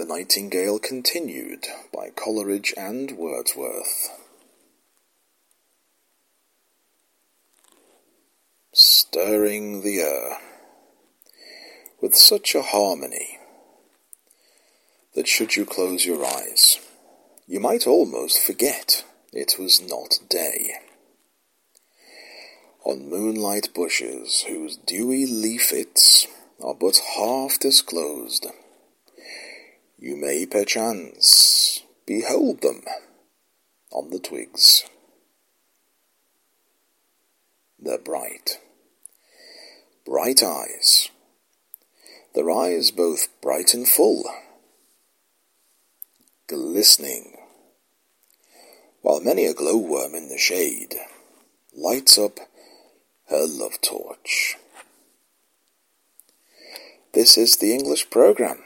The Nightingale Continued by Coleridge and Wordsworth. Stirring the air with such a harmony that should you close your eyes, you might almost forget it was not day. On moonlight bushes whose dewy leafits are but half disclosed, you may perchance behold them on the twigs. Their bright, bright eyes, their eyes both bright and full, glistening. While many a glowworm in the shade lights up her love torch. This is the English program